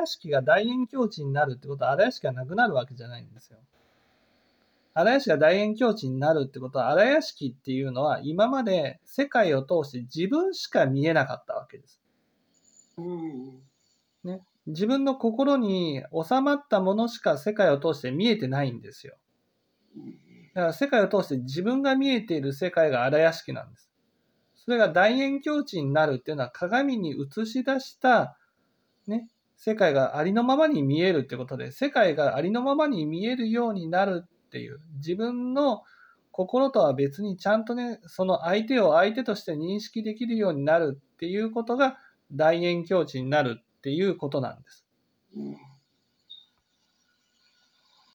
屋敷が大円境地になるってことは荒屋敷がなくなるわけじゃないんですよ。荒屋敷が大円境地になるってことは荒屋敷っていうのは今まで世界を通して自分しか見えなかったわけです。ね、自分の心に収まったものしか世界を通して見えてないんですよ。だから世界を通して自分が見えている世界が荒屋敷なんです。それが大円境地になるっていうのは鏡に映し出した、ね、世界がありのままに見えるってことで、世界がありのままに見えるようになるっていう、自分の心とは別にちゃんとね、その相手を相手として認識できるようになるっていうことが大円境地になるっていうことなんです。うん